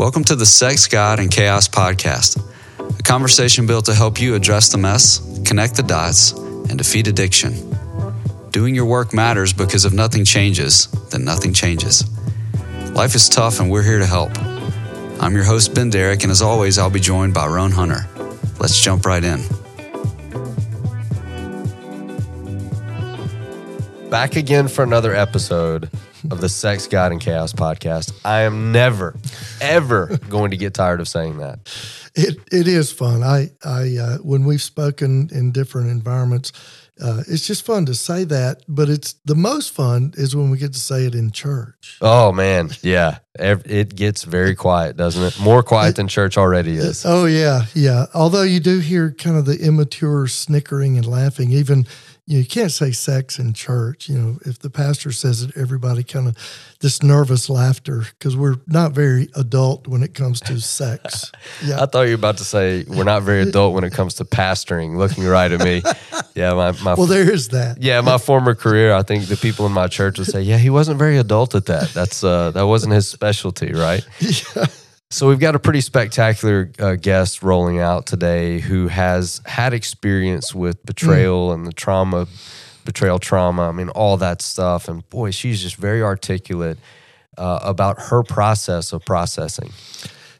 Welcome to the Sex, God, and Chaos podcast, a conversation built to help you address the mess, connect the dots, and defeat addiction. Doing your work matters because if nothing changes, then nothing changes. Life is tough, and we're here to help. I'm your host, Ben Derrick, and as always, I'll be joined by Roan Hunter. Let's jump right in. Back again for another episode of the Sex, God, and Chaos podcast. I am never, ever going to get tired of saying that. It it is fun. I I uh, when we've spoken in different environments, uh, it's just fun to say that. But it's the most fun is when we get to say it in church. Oh man, yeah, it gets very quiet, doesn't it? More quiet than church already is. Oh yeah, yeah. Although you do hear kind of the immature snickering and laughing, even you can't say sex in church. You know, if the pastor says it, everybody kind of this nervous laughter because we're not very adult when it comes to sex. Yeah. I thought you were about to say we're not very adult when it comes to pastoring. Looking right at me, yeah, my, my Well, there is that. yeah, my former career. I think the people in my church would say, yeah, he wasn't very adult at that. That's uh, that wasn't his specialty, right? Yeah. So we've got a pretty spectacular uh, guest rolling out today who has had experience with betrayal and the trauma, betrayal trauma. I mean, all that stuff. And boy, she's just very articulate uh, about her process of processing.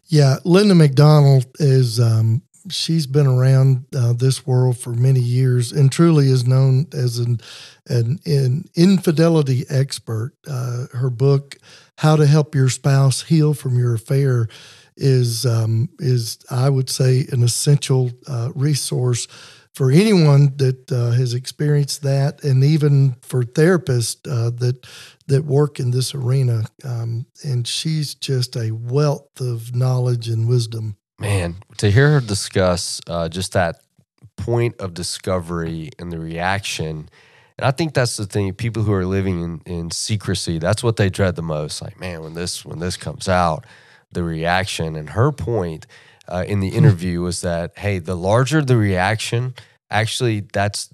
Yeah, Linda MacDonald is. Um, she's been around uh, this world for many years and truly is known as an an, an infidelity expert. Uh, her book, "How to Help Your Spouse Heal from Your Affair," is um, is I would say an essential uh, resource for anyone that uh, has experienced that, and even for therapists uh, that that work in this arena. Um, and she's just a wealth of knowledge and wisdom. Man, to hear her discuss uh, just that point of discovery and the reaction. And I think that's the thing. People who are living in, in secrecy, that's what they dread the most. Like, man, when this when this comes out, the reaction. And her point uh, in the interview was that, hey, the larger the reaction, actually, that's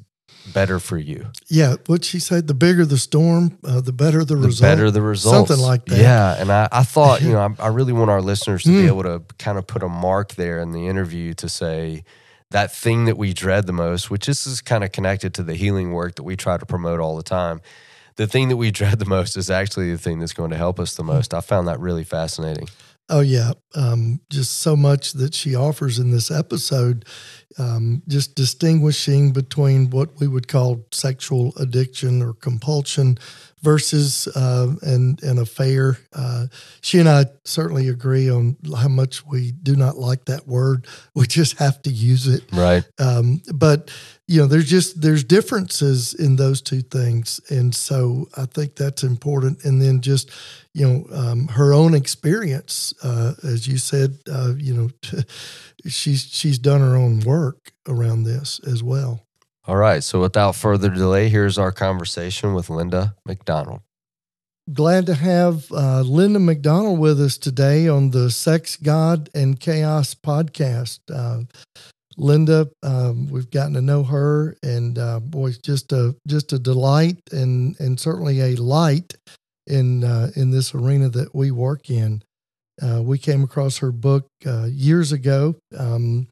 better for you. Yeah, what she said: the bigger the storm, uh, the better the, The result. better the results. Something like that. Yeah. And I, I thought, you know, I, I really want our listeners to be Mm. able to kind of put a mark there in the interview to say that thing that we dread the most, which this is kind of connected to the healing work that we try to promote all the time. The thing that we dread the most is actually the thing that's going to help us the most. I found that really fascinating. Oh yeah, um, just so much that she offers in this episode, um, just distinguishing between what we would call sexual addiction or compulsion versus uh, an an affair. Uh, she and I certainly agree on how much we do not like that word. We just have to use it. Right. um, but you know there's just there's differences in those two things and so i think that's important and then just you know um, her own experience uh, as you said uh, you know she's she's done her own work around this as well All right. So without further delay, here's our conversation with Linda MacDonald. glad to have uh, linda macdonald with us today on the sex god and chaos podcast uh, Linda, um, we've gotten to know her, and uh, boy, just a just a delight, and and certainly a light in uh, in this arena that we work in. Uh, we came across her book uh, years ago. Um,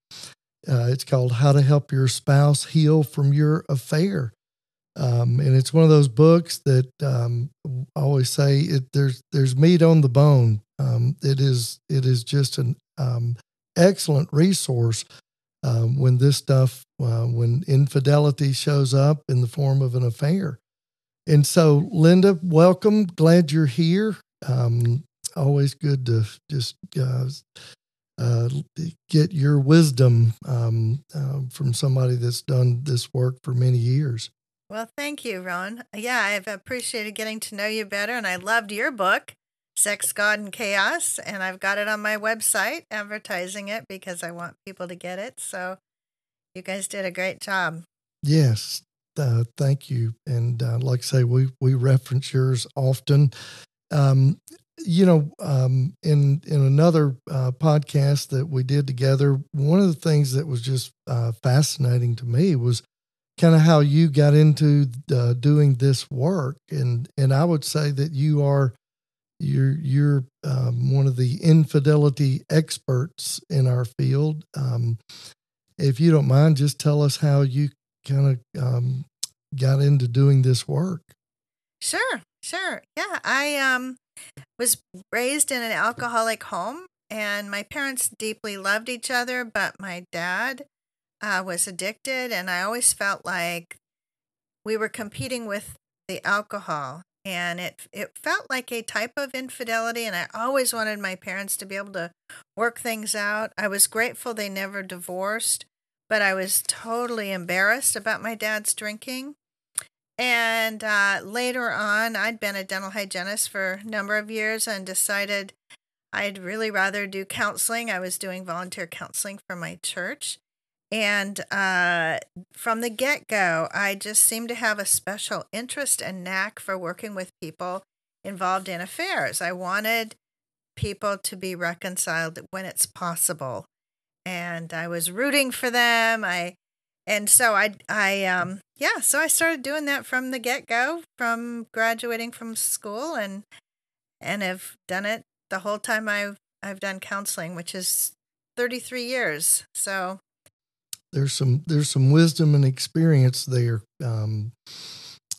uh, it's called "How to Help Your Spouse Heal from Your Affair," um, and it's one of those books that um, I always say it, there's there's meat on the bone. Um, it is it is just an um, excellent resource um, when this stuff, uh, when infidelity shows up in the form of an affair. And so, Linda, welcome. Glad you're here. Um, always good to just uh, uh, get your wisdom um, uh, from somebody that's done this work for many years. Well, thank you, Ron. Yeah, I've appreciated getting to know you better, and I loved your book, Sex, God, and Chaos, and I've got it on my website, advertising it because I want people to get it. So you guys did a great job. Yes, uh, thank you. And uh, like I say, we we reference yours often. Um, you know, um, in in another uh, podcast that we did together, one of the things that was just uh, fascinating to me was kind of how you got into uh, doing this work, and and I would say that you are you're you're um, one of the infidelity experts in our field. Um, if you don't mind, just tell us how you kind of um, got into doing this work. Sure, sure. Yeah, I um was raised in an alcoholic home, and my parents deeply loved each other, but my dad uh, was addicted, and I always felt like we were competing with the alcohol and it it felt like a type of infidelity and I always wanted my parents to be able to work things out. I was grateful they never divorced, but I was totally embarrassed about my dad's drinking. And uh, later on, I'd been a dental hygienist for a number of years and decided I'd really rather do counseling. I was doing volunteer counseling for my church. And uh, from the get go, I just seemed to have a special interest and knack for working with people involved in affairs. I wanted people to be reconciled when it's possible. And I was rooting for them. I and so I I um yeah, so I started doing that from the get go, from graduating from school and and have done it the whole time I've I've done counseling, which is 33 years. So there's some there's some wisdom and experience there. Um,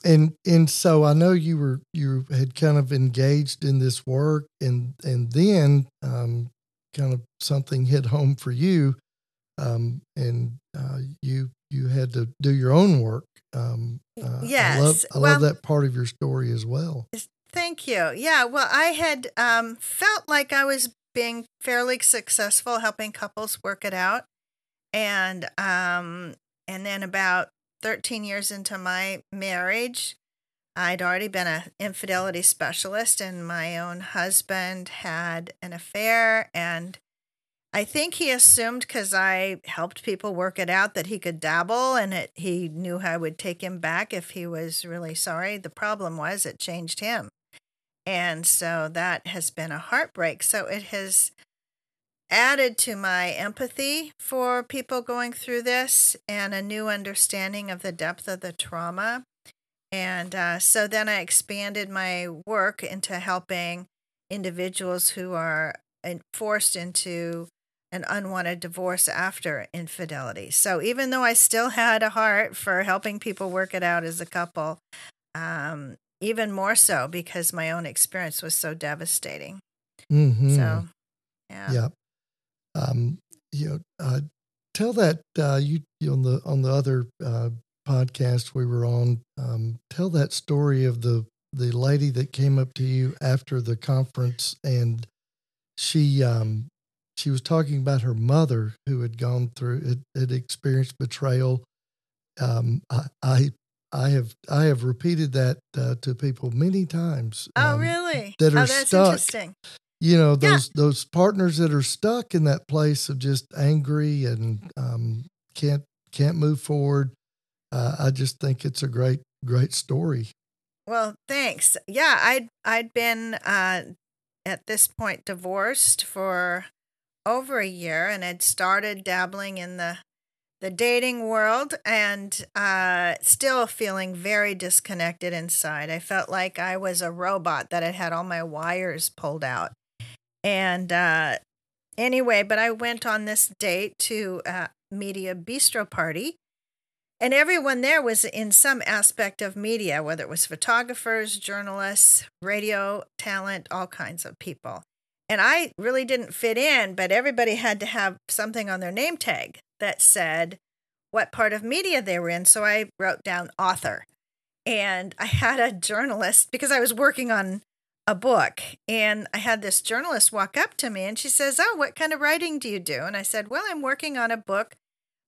and and so I know you were you had kind of engaged in this work, and and then um, kind of something hit home for you, um, and uh, you you had to do your own work. Um, uh, yes, I love, I love that part of your story as well. Thank you. Yeah, well, I had um, felt like I was being fairly successful helping couples work it out and um and then about 13 years into my marriage i'd already been an infidelity specialist and my own husband had an affair and i think he assumed because i helped people work it out that he could dabble and it, he knew i would take him back if he was really sorry. The problem was it changed him. And so that has been a heartbreak. So it has added to my empathy for people going through this and a new understanding of the depth of the trauma. And uh, so then I expanded my work into helping individuals who are forced into an unwanted divorce after infidelity. So even though I still had a heart for helping people work it out as a couple, um, even more so because my own experience was so devastating. Mm-hmm. So, yeah. Yeah um, you know, uh, tell that uh, you, you, on the on the other uh, podcast we were on. Um, tell that story of the the lady that came up to you after the conference, and she um, she was talking about her mother who had gone through had, had experienced betrayal. Um, I, I I have I have repeated that uh, to people many times. Oh, um, really? That are oh, that's stuck. Interesting you know those yeah. those partners that are stuck in that place of just angry and um, can't can't move forward. Uh, I just think it's a great great story. Well, thanks. Yeah, I'd I'd been uh, at this point divorced for over a year and had started dabbling in the the dating world and uh, still feeling very disconnected inside. I felt like I was a robot that had had all my wires pulled out. And uh, anyway, but I went on this date to a Mediabistro party. And everyone there was in some aspect of media, whether it was photographers, journalists, radio talent, all kinds of people. And I really didn't fit in, but everybody had to have something on their name tag that said what part of media they were in. So I wrote down author. And I had a journalist because I was working on a book and I had this journalist walk up to me and she says, Oh, what kind of writing do you do? And I said, Well, I'm working on a book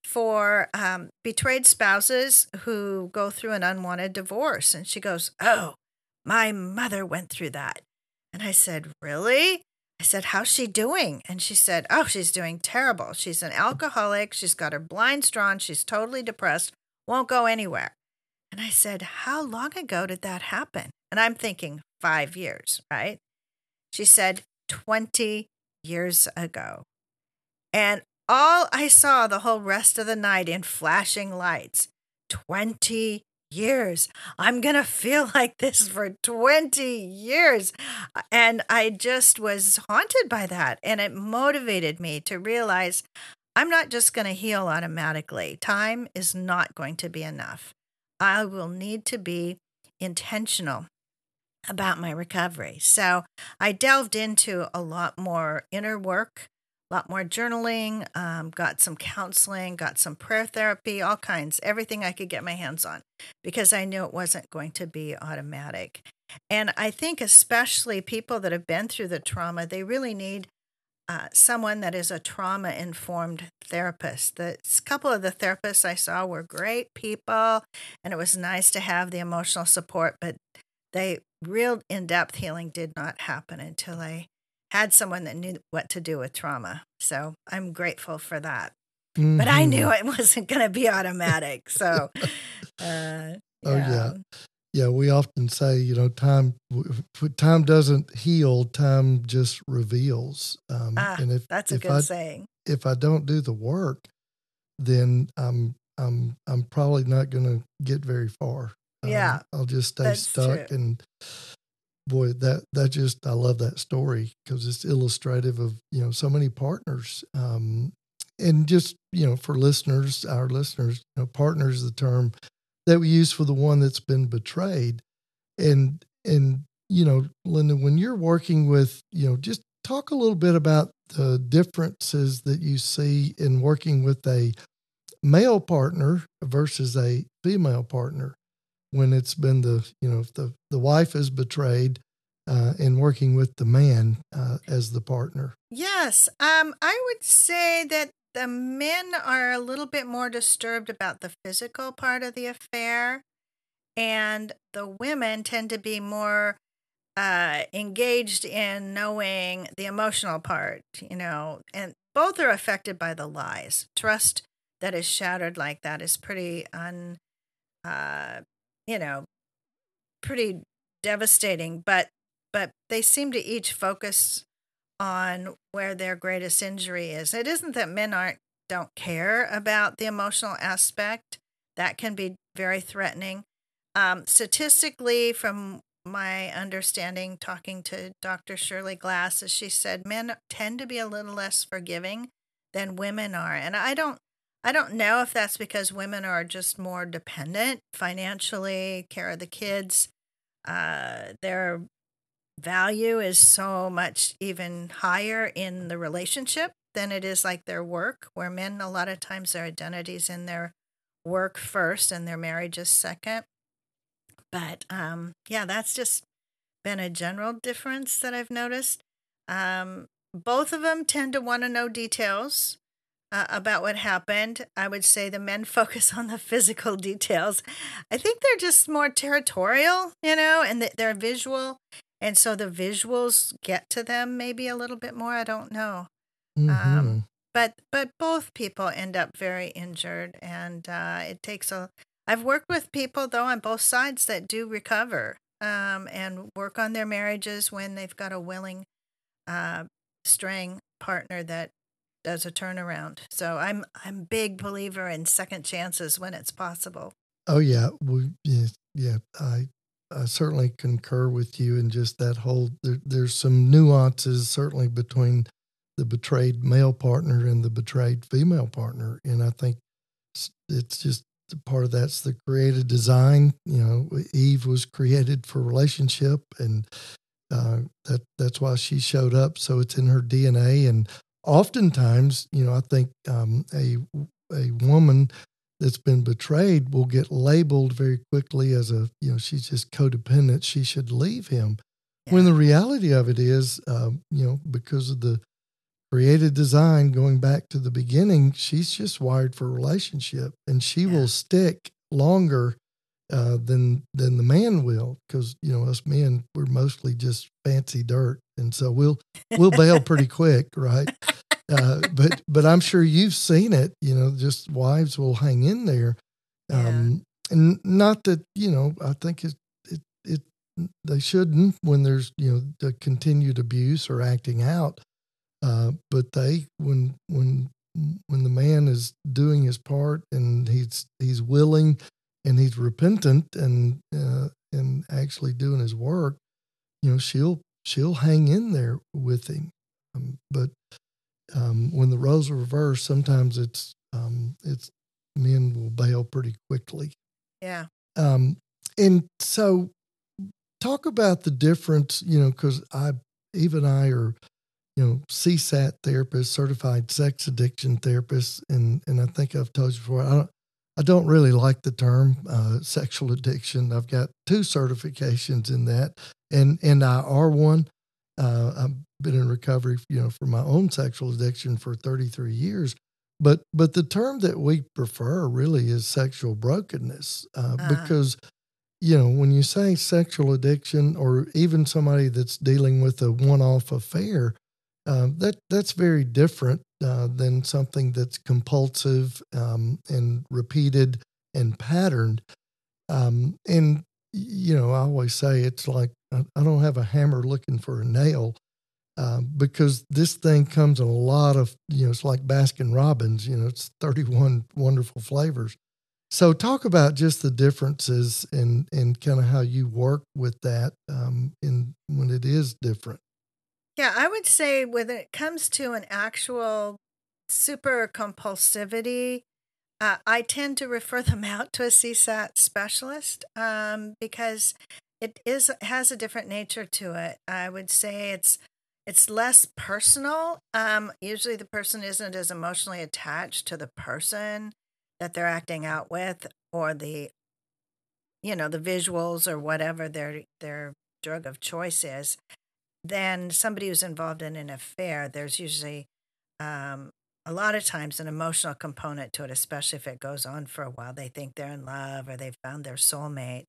for um, betrayed spouses who go through an unwanted divorce. And she goes, Oh, my mother went through that. And I said, Really? I said, How's she doing? And she said, Oh, she's doing terrible. She's an alcoholic. She's got her blinds drawn. She's totally depressed, won't go anywhere. And I said, How long ago did that happen? And I'm thinking, five years, right? She said 20 years ago. And all I saw the whole rest of the night in flashing lights 20 years. I'm going to feel like this for 20 years. And I just was haunted by that. And it motivated me to realize I'm not just going to heal automatically. Time is not going to be enough. I will need to be intentional about my recovery. So I delved into a lot more inner work, a lot more journaling, um, got some counseling, got some prayer therapy, all kinds, everything I could get my hands on because I knew it wasn't going to be automatic. And I think, especially people that have been through the trauma, they really need uh, someone that is a trauma informed therapist. The couple of the therapists I saw were great people, and it was nice to have the emotional support, but they real in depth healing did not happen until I had someone that knew what to do with trauma. So I'm grateful for that. Mm-hmm. But I knew mm-hmm. it wasn't going to be automatic. So, uh, yeah. oh yeah, yeah. We often say, you know, time time doesn't heal, time just reveals. Um, ah, and if that's a if good I, saying. If I don't do the work, then I'm I'm I'm probably not going to get very far. Yeah. Um, I'll just stay stuck. True. And boy, that, that just, I love that story because it's illustrative of, you know, so many partners. Um, and just, you know, for listeners, our listeners, you know, partners the term that we use for the one that's been betrayed. And, and, you know, Linda, when you're working with, you know, just talk a little bit about the differences that you see in working with a male partner versus a female partner when it's been the you know the the wife is betrayed uh, and working with the man uh, as the partner. Yes, um, I would say that the men are a little bit more disturbed about the physical part of the affair, and the women tend to be more uh, engaged in knowing the emotional part. You know, and both are affected by the lies. Trust that is shattered like that is pretty un uh, you know, pretty devastating, but but they seem to each focus on where their greatest injury is. It isn't that men aren't don't care about the emotional aspect. That can be very threatening. Um, statistically, from my understanding, talking to Dr. Shirley Glass, as she said, men tend to be a little less forgiving than women are. And I don't I don't know if that's because women are just more dependent financially, care of the kids. Uh, their value is so much even higher in the relationship than it is like their work, where men, a lot of times, their identities in their work first and their marriage is second. But um, yeah, that's just been a general difference that I've noticed. Um, both of them tend to want to know details uh, about what happened. I would say the men focus on the physical details. I think they're just more territorial, you know, and they're visual. And so the visuals get to them maybe a little bit more. I don't know. Um, mm-hmm. Um, but but both people end up very injured, and uh, it takes a. I've worked with people though on both sides that do recover um, and work on their marriages when they've got a willing, uh, straying partner that does a turnaround. So I'm I'm big believer in second chances when it's possible. Oh yeah, we yeah, yeah I I certainly concur with you in just that whole. There, there's some nuances certainly between the betrayed male partner and the betrayed female partner, and I think it's it's just part of that's the creative design. You know, Eve was created for relationship, and uh, that that's why she showed up. So it's in her DNA, and oftentimes, you know, I think um, a a woman that's been betrayed will get labeled very quickly as a, you know, she's just codependent. She should leave him. Yeah. When the reality of it is, um, you know, because of the created design going back to the beginning, she's just wired for relationship, and she yeah. will stick longer uh, than than the man will because you know us men we're mostly just fancy dirt and so we'll we'll bail pretty quick right uh, but but I'm sure you've seen it. You know, just wives will hang in there, um, yeah. and not that you know. I think it it it they shouldn't when there's you know the continued abuse or acting out. Uh, but they when when when the man is doing his part and he's he's willing and he's repentant and uh, and actually doing his work, you know, she'll she'll hang in there with him. Um, but um, when the roles are reversed, sometimes it's um, it's men will bail pretty quickly. Yeah. Um, and so, talk about the difference, you know, because I, even I are, you know, CSAT therapists, certified sex addiction therapists, and and I think I've told you before, I don't, I don't really like the term uh, sexual addiction. I've got two certifications in that, and and I are one. Uh, I've been in recovery, you know, for my own sexual addiction for 33 years. But but the term that we prefer really is sexual brokenness uh, Uh-huh. because you know when you say sexual addiction or even somebody that's dealing with a one-off affair, uh, that that's very different uh, than something that's compulsive um, and repeated and patterned. Um, and you know, I always say it's like I I don't have a hammer looking for a nail um, because this thing comes in a lot of you know it's like Baskin Robbins. You know, it's thirty one wonderful flavors. So talk about just the differences and and kind of how you work with that um, in when it is different. Yeah, I would say when it comes to an actual super compulsivity, uh, I tend to refer them out to a CSAT specialist um, because it is has a different nature to it. I would say it's it's less personal. Um, usually, the person isn't as emotionally attached to the person that they're acting out with, or the you know the visuals or whatever their their drug of choice is than somebody who's involved in an affair. There's usually um, a lot of times an emotional component to it, especially if it goes on for a while. They think they're in love or they've found their soulmate.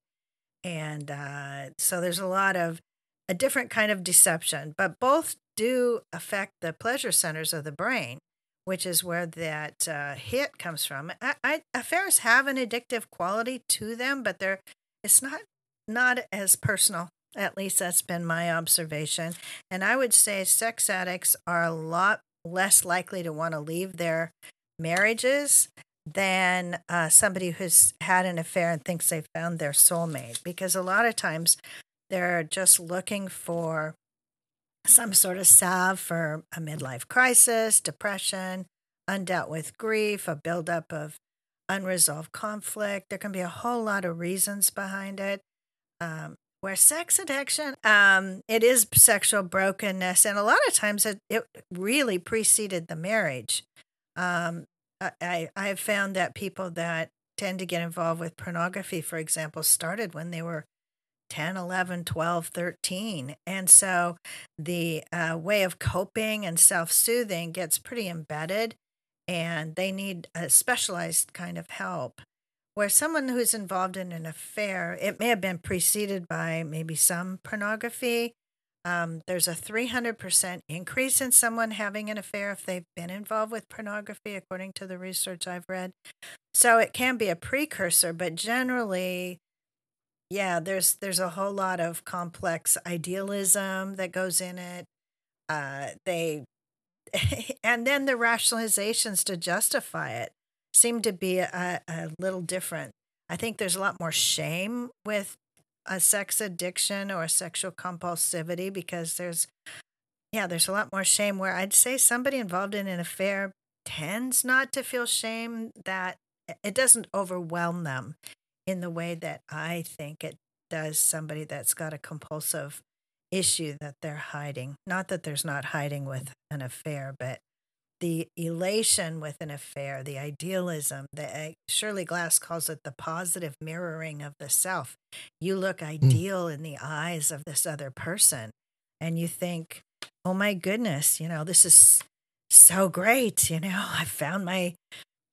And uh, so there's a lot of a different kind of deception, but both do affect the pleasure centers of the brain, which is where that uh, hit comes from. I, I, affairs have an addictive quality to them, but they're it's not not as personal at least that's been my observation. And I would say sex addicts are a lot less likely to want to leave their marriages than uh, somebody who's had an affair and thinks they found their soulmate. Because a lot of times they're just looking for some sort of salve for a midlife crisis, depression, undealt with grief, a buildup of unresolved conflict. There can be a whole lot of reasons behind it. Um, where sex addiction um it is sexual brokenness and a lot of times it, it really preceded the marriage um i i have found that people that tend to get involved with pornography for example started when they were 10 11 12 13 and so the uh, way of coping and self-soothing gets pretty embedded and they need a specialized kind of help where someone who's involved in an affair, it may have been preceded by maybe some pornography. Um, there's a 300% increase in someone having an affair if they've been involved with pornography, according to the research I've read. So it can be a precursor, but generally, yeah, there's there's a whole lot of complex idealism that goes in it. Uh, they and then the rationalizations to justify it seem to be a, a little different. I think there's a lot more shame with a sex addiction or sexual compulsivity because there's, yeah, there's a lot more shame where I'd say somebody involved in an affair tends not to feel shame that it doesn't overwhelm them in the way that I think it does somebody that's got a compulsive issue that they're hiding. Not that there's not hiding with an affair, but the elation with an affair, the idealism, the Shirley Glass calls it the positive mirroring of the self. You look ideal mm. in the eyes of this other person, and you think, "Oh my goodness, you know this is so great. You know, I found my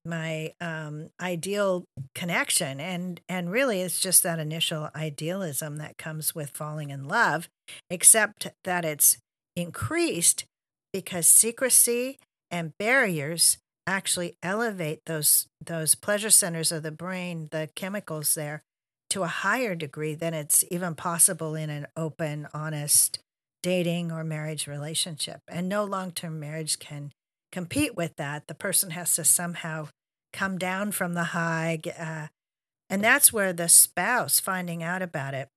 my um, ideal connection, and and really, it's just that initial idealism that comes with falling in love, except that it's increased because secrecy and barriers actually elevate those those pleasure centers of the brain, the chemicals there, to a higher degree than it's even possible in an open, honest dating or marriage relationship. And no long-term marriage can compete with that. The person has to somehow come down from the high, uh, And that's where the spouse finding out about it,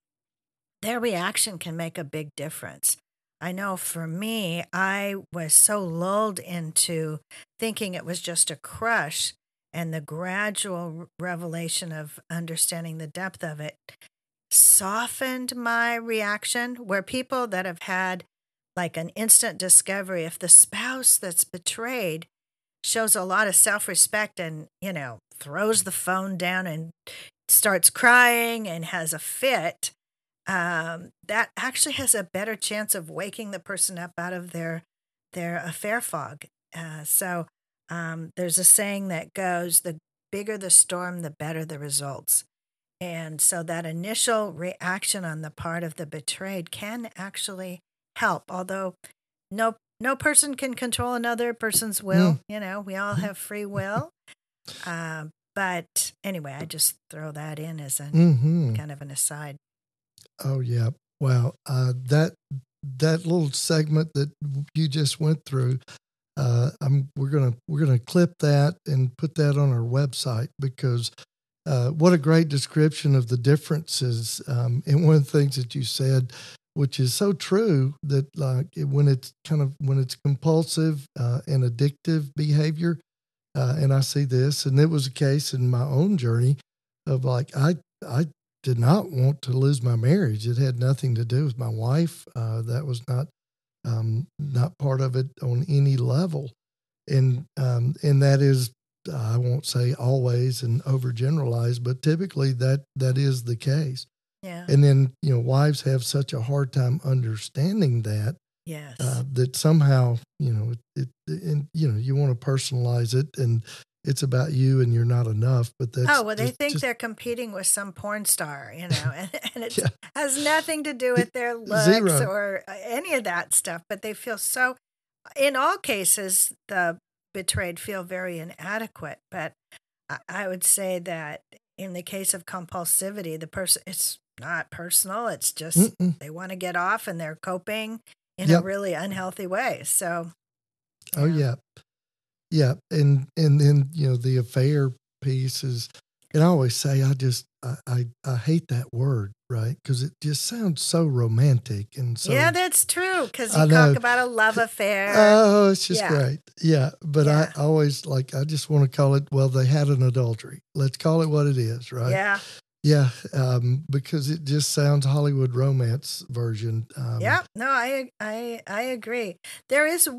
their reaction can make a big difference. I know for me, I was so lulled into thinking it was just a crush and the gradual revelation of understanding the depth of it softened my reaction where people that have had like an instant discovery if the spouse that's betrayed shows a lot of self-respect and you know throws the phone down and starts crying and has a fit um, that actually has a better chance of waking the person up out of their their affair fog. Uh, so um, there's a saying that goes the bigger the storm the better the results. And so that initial reaction on the part of the betrayed can actually help, although no no person can control another person's will. Mm. You know, we all have free will. Uh, but anyway, I just throw that in as a mm-hmm. kind of an aside. Oh yeah, wow. Uh, that that little segment that you just went through, uh, I'm we're gonna we're gonna clip that and put that on our website because uh, what a great description of the differences. Um, and one of the things that you said, which is so true, that like when it's kind of when it's compulsive uh, and addictive behavior, uh, and I see this, and it was a case in my own journey of like I I did not want to lose my marriage. It had nothing to do with my wife. Uh, that was not um, not part of it on any level, and um, and that is I won't say always and overgeneralize, but typically that that is the case. Yeah. And then you know wives have such a hard time understanding that. Yes. Uh, that somehow you know it, it, and you know you want to personalize it and it's about you and you're not enough. But that's oh well, they think just, they're competing with some porn star, you know, and, and it yeah. has nothing to do with their looks Zero. or uh, any of that stuff. But they feel so. In all cases, the betrayed feel very inadequate. But I would say that in the case of compulsivity, the person it's not personal. It's just Mm-mm. they want to get off and they're coping in yep. a really unhealthy way. So Oh yeah. Yeah. And and then, you know, the affair piece is and I always say I just I, I, I hate that word, right? Because it just sounds so romantic and so. Yeah, that's true. Because you talk about a love affair. Oh, it's just yeah. great. Yeah, but yeah. I always like I just want to call it. Well, they had an adultery. Let's call it what it is, right? Yeah. Yeah, um, because it just sounds Hollywood romance version. Um, yeah, no, I I I agree. There is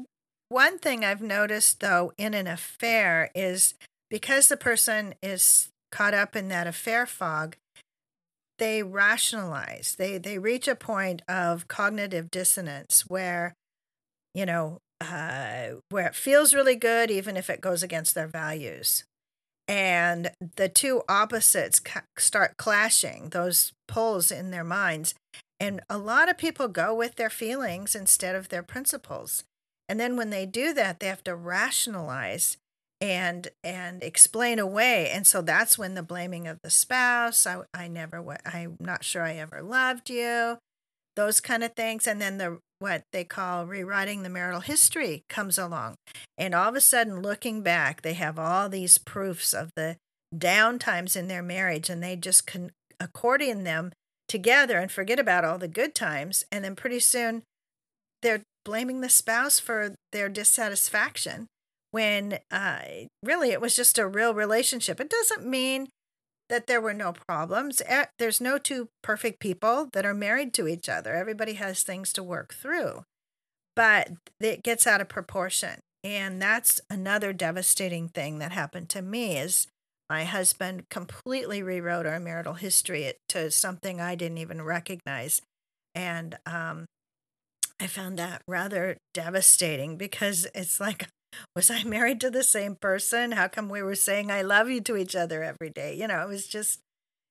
one thing I've noticed though in an affair is because the person is caught up in that affair fog, they rationalize. They they reach a point of cognitive dissonance where, you know, uh, where it feels really good even if it goes against their values, and the two opposites start clashing. Those poles in their minds, and a lot of people go with their feelings instead of their principles. And then when they do that, they have to rationalize and and explain away and so that's when the blaming of the spouse i, I never i'm not sure i ever loved you those kind of things and then the what they call rewriting the marital history comes along and all of a sudden looking back they have all these proofs of the down times in their marriage and they just can accordion them together and forget about all the good times and then pretty soon they're blaming the spouse for their dissatisfaction when uh, really it was just a real relationship. It doesn't mean that there were no problems. There's no two perfect people that are married to each other. Everybody has things to work through, but it gets out of proportion. And that's another devastating thing that happened to me is my husband completely rewrote our marital history to something I didn't even recognize. And um, I found that rather devastating because it's like was I married to the same person? How come we were saying I love you to each other every day? You know, it was just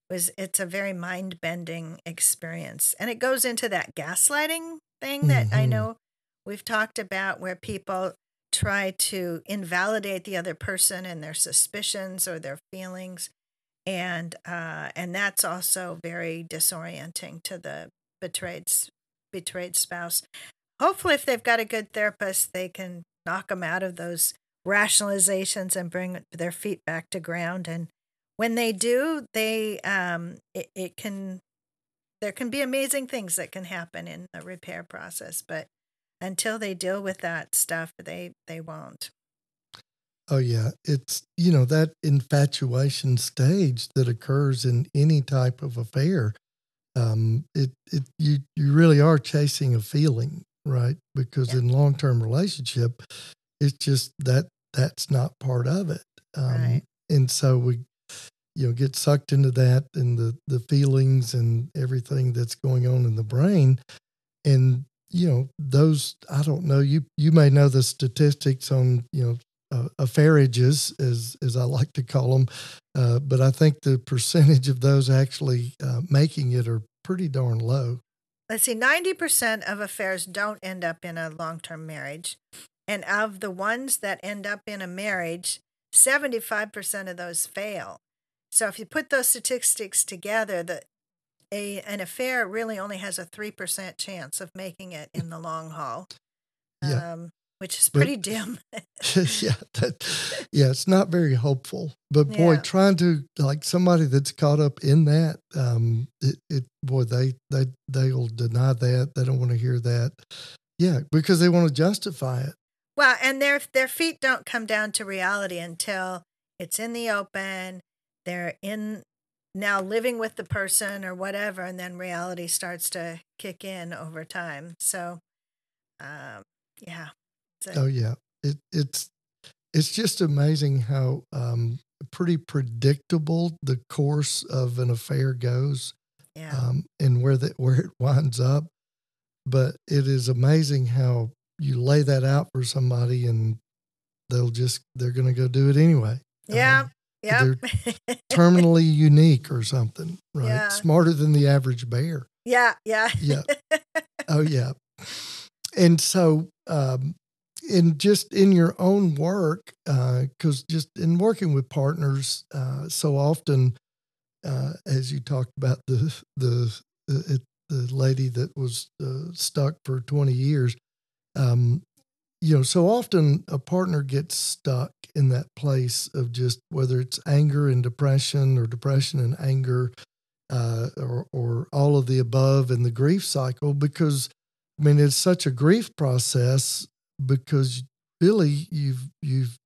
it was it's a very mind-bending experience. And it goes into that gaslighting thing that mm-hmm. I know we've talked about where people try to invalidate the other person and their suspicions or their feelings and uh, and that's also very disorienting to the betrayed betrayed spouse. Hopefully, if they've got a good therapist, they can knock them out of those rationalizations and bring their feet back to ground and when they do, they um, it, it can there can be amazing things that can happen in the repair process, but until they deal with that stuff, they they won't. Oh yeah, it's you know that infatuation stage that occurs in any type of affair. Um, it it you you really are chasing a feeling, right? Because Yeah. in long term relationship, it's just that that's not part of it. Um, Right. And so we, you know, get sucked into that and the the feelings and everything that's going on in the brain, and you know those. I don't know. You you may know the statistics on you know uh, affairages, as as I like to call them. Uh, but I think the percentage of those actually uh, making it are pretty darn low. Let's see, 90% of affairs don't end up in a long term marriage. And of the ones that end up in a marriage, 75% of those fail. So if you put those statistics together, the, a, an affair really only has a 3% chance of making it in the long haul, Yeah. um, which is But- pretty dim. yeah, that, yeah, it's not very hopeful. But boy, Yeah. trying to like somebody that's caught up in that, um, it, it boy, they they they'll deny that. They don't want to hear that. Yeah, because they want to justify it. Well, and their their feet don't come down to reality until it's in the open. They're in now living with the person or whatever, and then reality starts to kick in over time. So, um, yeah, a- Oh yeah, it it's it's just amazing how um, pretty predictable the course of an affair goes. yeah, um, and where that where it winds up. But it is amazing how you lay that out for somebody, and they'll just they're going to go do it anyway. yeah, um, yeah, Terminally unique or something, right? Yeah. Smarter than the average bear. yeah, yeah, Yeah. Oh yeah. And so, um, in just in your own work, because just in working with partners, uh, so often, uh, as you talked about the the the, the lady that was uh, stuck for twenty years, um, you know, so often a partner gets stuck in that place of just whether it's anger and depression or depression and anger, uh, or or all of the above in the grief cycle because I mean it's such a grief process because Billy, you've you've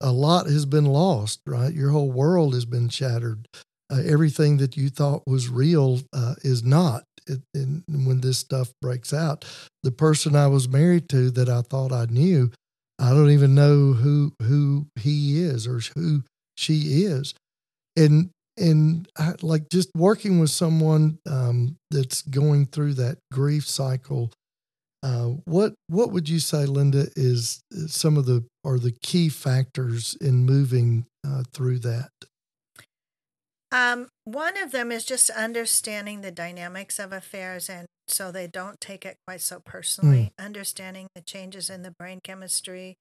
a lot has been lost right? Your whole world has been shattered. Uh, everything that you thought was real uh, is not. It, and when this stuff breaks out the person I was married to that I thought I knew I don't even know who who he is or who she is. And and I, like just working with someone um, that's going through that grief cycle uh, what what would you say linda is some of the are the key factors in moving uh, through that? Um, one of them is just understanding the dynamics of affairs and so they don't take it quite so personally, understanding the changes in the brain chemistry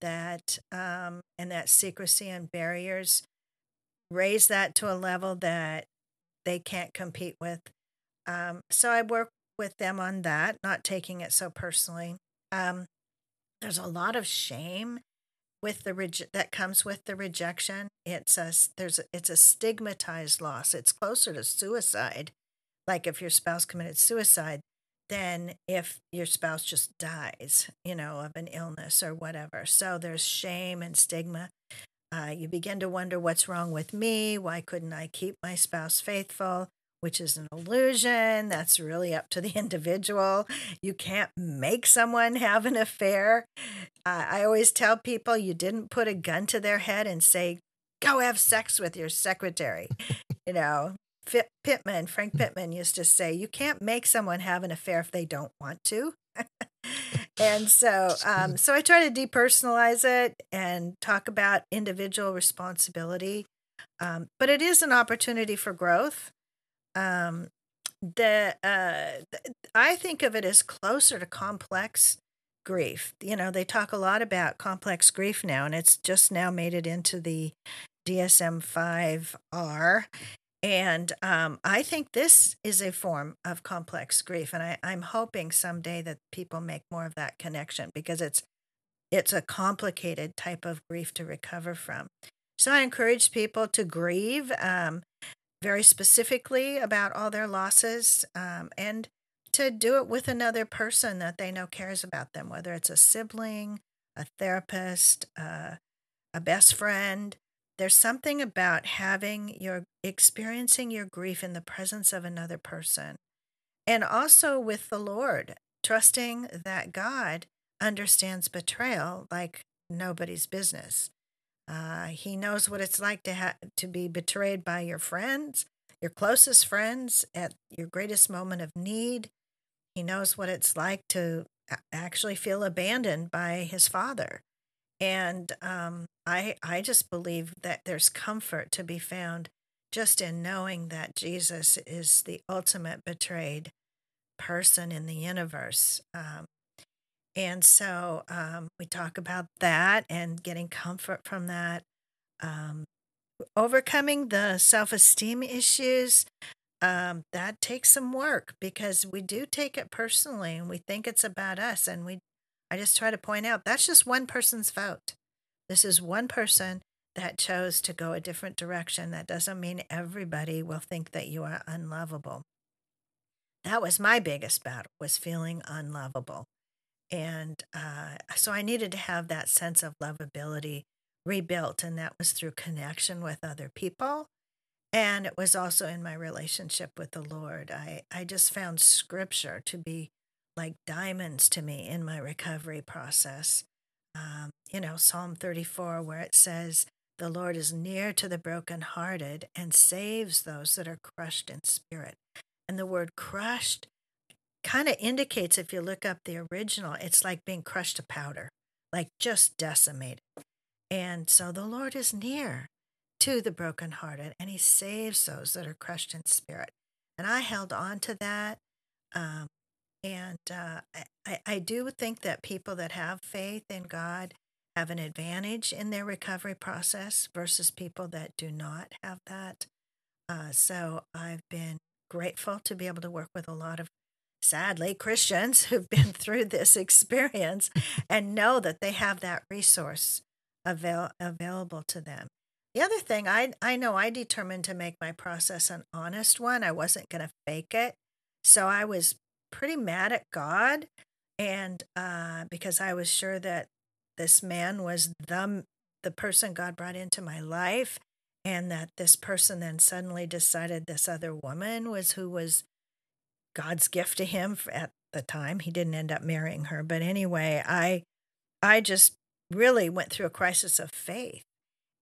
that um, and that secrecy and barriers raise that to a level that they can't compete with. Um, so I work with them on that, not taking it so personally. Um, there's a lot of shame with the that comes with the rejection. It's a there's a, it's a stigmatized loss. It's closer to suicide. Like if your spouse committed suicide, than if your spouse just dies, you know, of an illness or whatever. So there's shame and stigma. Uh, you begin to wonder what's wrong with me. Why couldn't I keep my spouse faithful? Which is an illusion. That's really up to the individual. You can't make someone have an affair. Uh, I always tell people you didn't put a gun to their head and say, go have sex with your secretary. you know, Fit- Pittman, Frank Pittman used to say, you can't make someone have an affair if they don't want to. and so, um, so I try to depersonalize it and talk about individual responsibility. Um, but it is an opportunity for growth. Um, the uh, I think of it as closer to complex grief. You know, they talk a lot about complex grief now, and it's just now made it into the DSM 5R. And um, I think this is a form of complex grief, and I, I'm hoping someday that people make more of that connection because it's it's a complicated type of grief to recover from. So I encourage people to grieve um, very specifically about all their losses um, and to do it with another person that they know cares about them, whether it's a sibling, a therapist, uh, a best friend. There's something about having your experiencing your grief in the presence of another person and also with the Lord, trusting that God understands betrayal like nobody's business. Uh, he knows what it's like to ha- to be betrayed by your friends, your closest friends at your greatest moment of need. He knows what it's like to actually feel abandoned by his father. And um, I I just believe that there's comfort to be found just in knowing that Jesus is the ultimate betrayed person in the universe. Um, and so um, we talk about that and getting comfort from that. Um, overcoming the self esteem issues, um, that takes some work because we do take it personally and we think it's about us. And we, I just try to point out that's just one person's vote. This is one person that chose to go a different direction. That doesn't mean everybody will think that you are unlovable. That was my biggest battle was feeling unlovable. And uh, so I needed to have that sense of lovability rebuilt. And that was through connection with other people. And it was also in my relationship with the Lord. I, I just found scripture to be like diamonds to me in my recovery process. Um, you know, Psalm 34, where it says, The Lord is near to the brokenhearted and saves those that are crushed in spirit. And the word crushed kind of indicates if you look up the original, it's like being crushed to powder, like just decimated. And so the Lord is near to the brokenhearted and he saves those that are crushed in spirit. And I held on to that. Um, and uh, I, I do think that people that have faith in God have an advantage in their recovery process versus people that do not have that. Uh, so I've been grateful to be able to work with a lot of sadly Christians who've been through this experience and know that they have that resource avail- available to them. The other thing, I I know I determined to make my process an honest one. I wasn't going to fake it, so I was pretty mad at God, and uh, because I was sure that this man was the the person God brought into my life, and that this person then suddenly decided this other woman was who was God's gift to him at the time. He didn't end up marrying her, but anyway, I I just really went through a crisis of faith.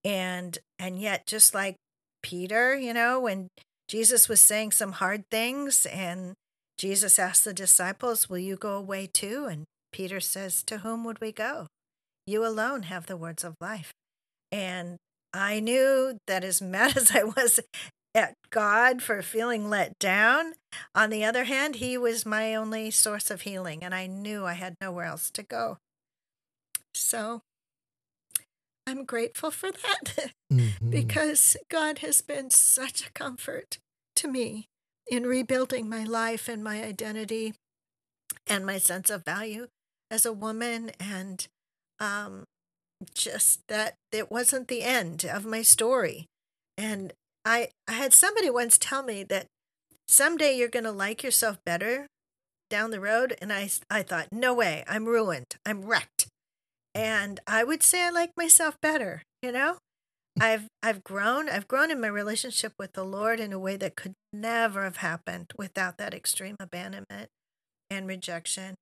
And and yet just like Peter, you know, when Jesus was saying some hard things and Jesus asked the disciples, "Will you go away too?" and Peter says, "To whom would we go? You alone have the words of life." And I knew that as mad as I was at God for feeling let down, on the other hand, He was my only source of healing, and I knew I had nowhere else to go. So I'm grateful for that mm-hmm. because God has been such a comfort to me in rebuilding my life and my identity and my sense of value as a woman and um, just that it wasn't the end of my story. And I, I had somebody once tell me that someday you're going to like yourself better down the road. And I, I thought, no way, I'm ruined, I'm wrecked. And I would say I like myself better, you know? I've I've grown. I've grown in my relationship with the Lord in a way that could never have happened without that extreme abandonment and rejection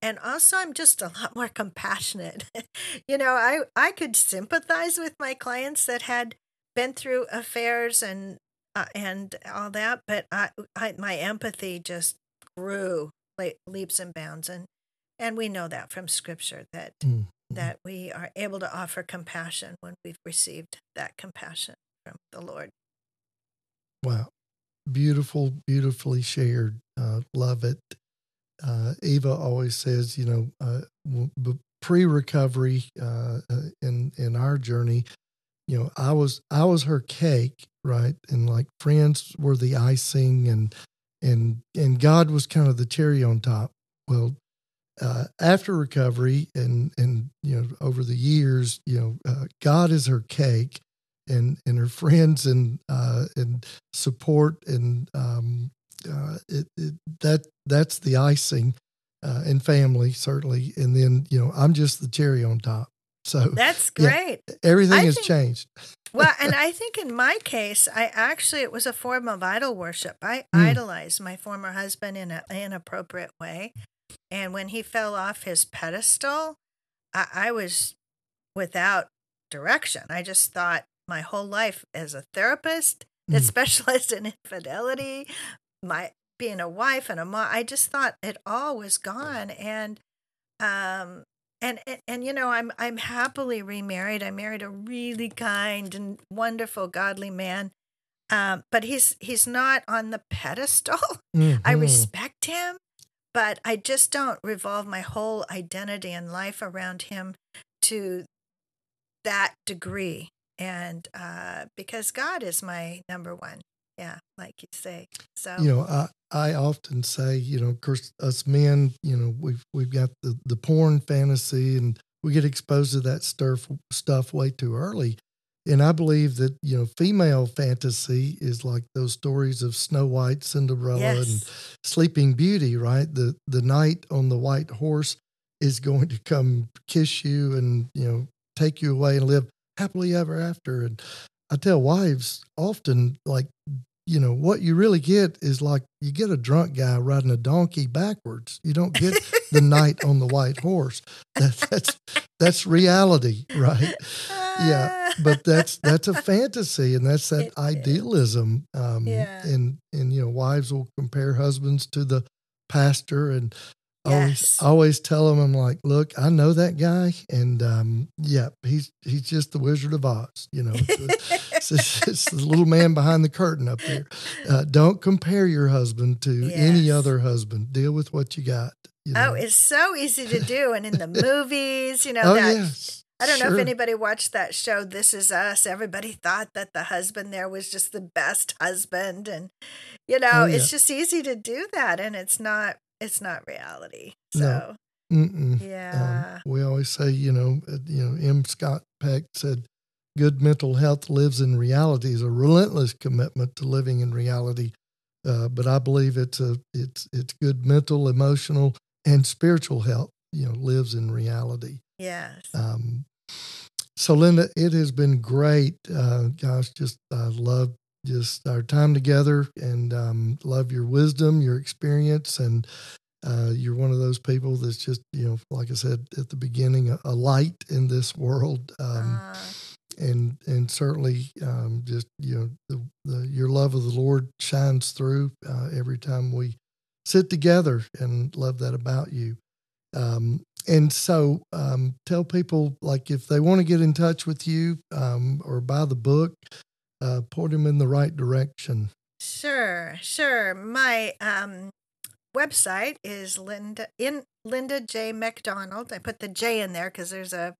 and also i'm just a lot more compassionate you know i i could sympathize with my clients that had been through affairs and uh, and all that but I, I my empathy just grew like leaps and bounds and and we know that from scripture that mm-hmm. that we are able to offer compassion when we've received that compassion from the lord. Wow. Beautiful beautifully shared. Uh, love it. Uh, Eva always says, you know, uh, pre recovery uh, uh, in in our journey, you know, I was I was her cake, right, and like friends were the icing, and and and God was kind of the cherry on top. Well, uh, after recovery and and you know over the years, you know, uh, God is her cake, and and her friends and uh, and support and um, uh, it, it, that that's the icing uh, and family certainly, and then you know I'm just the cherry on top. So That's yeah, great. everything I has think- changed. well, and I think in my case, I actually it was a form of idol worship. I Mm. idolized my former husband in an inappropriate way, and when he fell off his pedestal, I, I was without direction. I just thought my whole life as a therapist that Mm. specialized in infidelity, my being a wife and a mom, I just thought it all was gone, and um and, and and you know i'm i'm happily remarried. I married a really kind and wonderful godly man um but he's he's not on the pedestal. I Mhm. respect him but i just don't revolve my whole identity and life around him to that degree. And uh because god is my number one yeah like you say so you know i i often say you know of course us men you know we've we've got the the porn fantasy and we get exposed to that stuff stuff way too early. And i believe that you know female fantasy is like those stories of snow white cinderella and sleeping beauty right? The the knight on the white horse is going to come kiss you and you know take you away and live happily ever after. And i tell wives often like you know what you really get is like you get a drunk guy riding a donkey backwards. You don't get the knight on the white horse. That, that's that's reality right? Yeah but that's that's a fantasy and that's that idealism um Yeah. and and you know wives will compare husbands to the pastor and always Yes. always tell them i'm like look i know that guy and um yeah he's he's just the wizard of oz you know it's, it's, it's the little man behind the curtain up there uh, don't compare your husband to any other husband deal with what you got you know? Oh, it's so easy to do. And in the movies, you know, oh that yes I don't know if anybody watched that show, This Is Us. Everybody thought that the husband there was just the best husband. And, you know, Oh, it's just easy to do that. And it's not, it's not reality. No. So, Mm-mm. yeah. Um, we always say, you know, uh, you know, M. Scott Peck said, "Good mental health lives in reality is a relentless commitment to living in reality." Uh, but I believe it's a it's it's good mental, emotional, and spiritual health. You know, lives in reality. yes. Um, so, Linda, it has been great. Uh, gosh, just I love just our time together, and um, love your wisdom, your experience, and uh, you're one of those people that's just you know, like I said at the beginning, a, a light in this world. Um, Uh, and and certainly um, just you know the, the your love of the Lord shines through uh, every time we sit together, and love that about you. Um, and so um, tell people like if they want to get in touch with you um, or buy the book, uh, point them in the right direction. sure. Sure. My, um, website is Linda in Linda J MacDonald. I put the J in there because there's a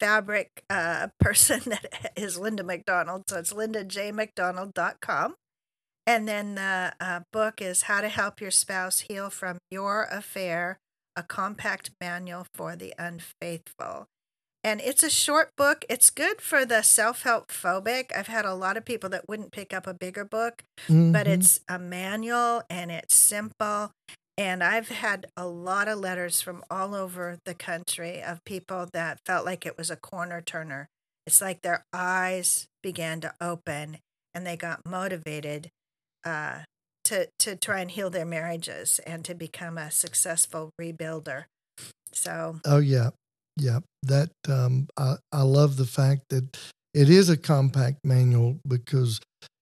fabric uh, person that is Linda McDonald. So it's lindajmacdonald.com. And then the uh, book is How to Help Your Spouse Heal from Your Affair, a compact manual for the unfaithful. And it's a short book. It's good for the self help phobic. I've had a lot of people that wouldn't pick up a bigger book but Mhm. it's a manual and it's simple. And I've had a lot of letters from all over the country of people that felt like it was a corner turner. It's like their eyes began to open and they got motivated uh, to to try and heal their marriages and to become a successful rebuilder. So Oh yeah, yeah. That um, I I love the fact that it is a compact manual because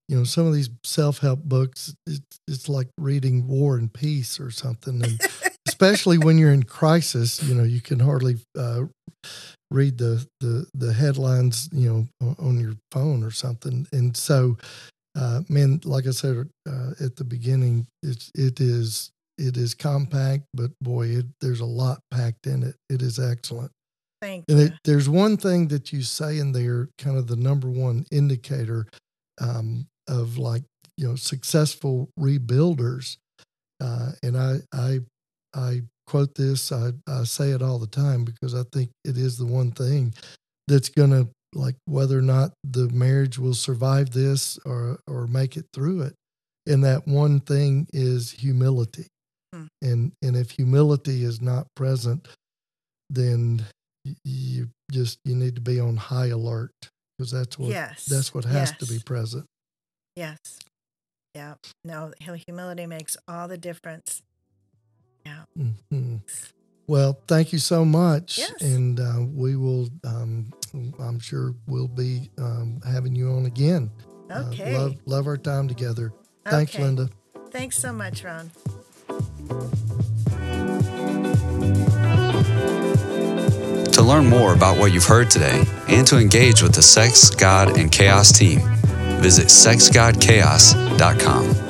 you know some of these self help books it's it's like reading War and Peace or something, and especially when you're in crisis, you know you can hardly uh, read the the the headlines you know on, your phone or something, and so. Uh, man, like I said uh, at the beginning, it's it is it is compact, but boy, it, there's a lot packed in it. It is excellent. thank And you. it, there's one thing that you say in there, kind of the number one indicator um, of like you know successful rebuilders. Uh, and I I I quote this. I, I say it all the time because I think it is the one thing that's going to like whether or not the marriage will survive this or or make it through it. And that one thing is humility. Hmm. And and if humility is not present, then you just you need to be on high alert because that's what yes. that's what has to be present. Yes. Yeah. No, humility makes all the difference. hmm Well, thank you so much, Yes. and uh, we will. Um, I'm sure we'll be um, having you on again. Uh, Okay. love love our time together. Thanks, Linda. Thanks so much, Ron. To learn more about what you've heard today and to engage with the Sex, God, and Chaos team, visit sexgodchaos.com.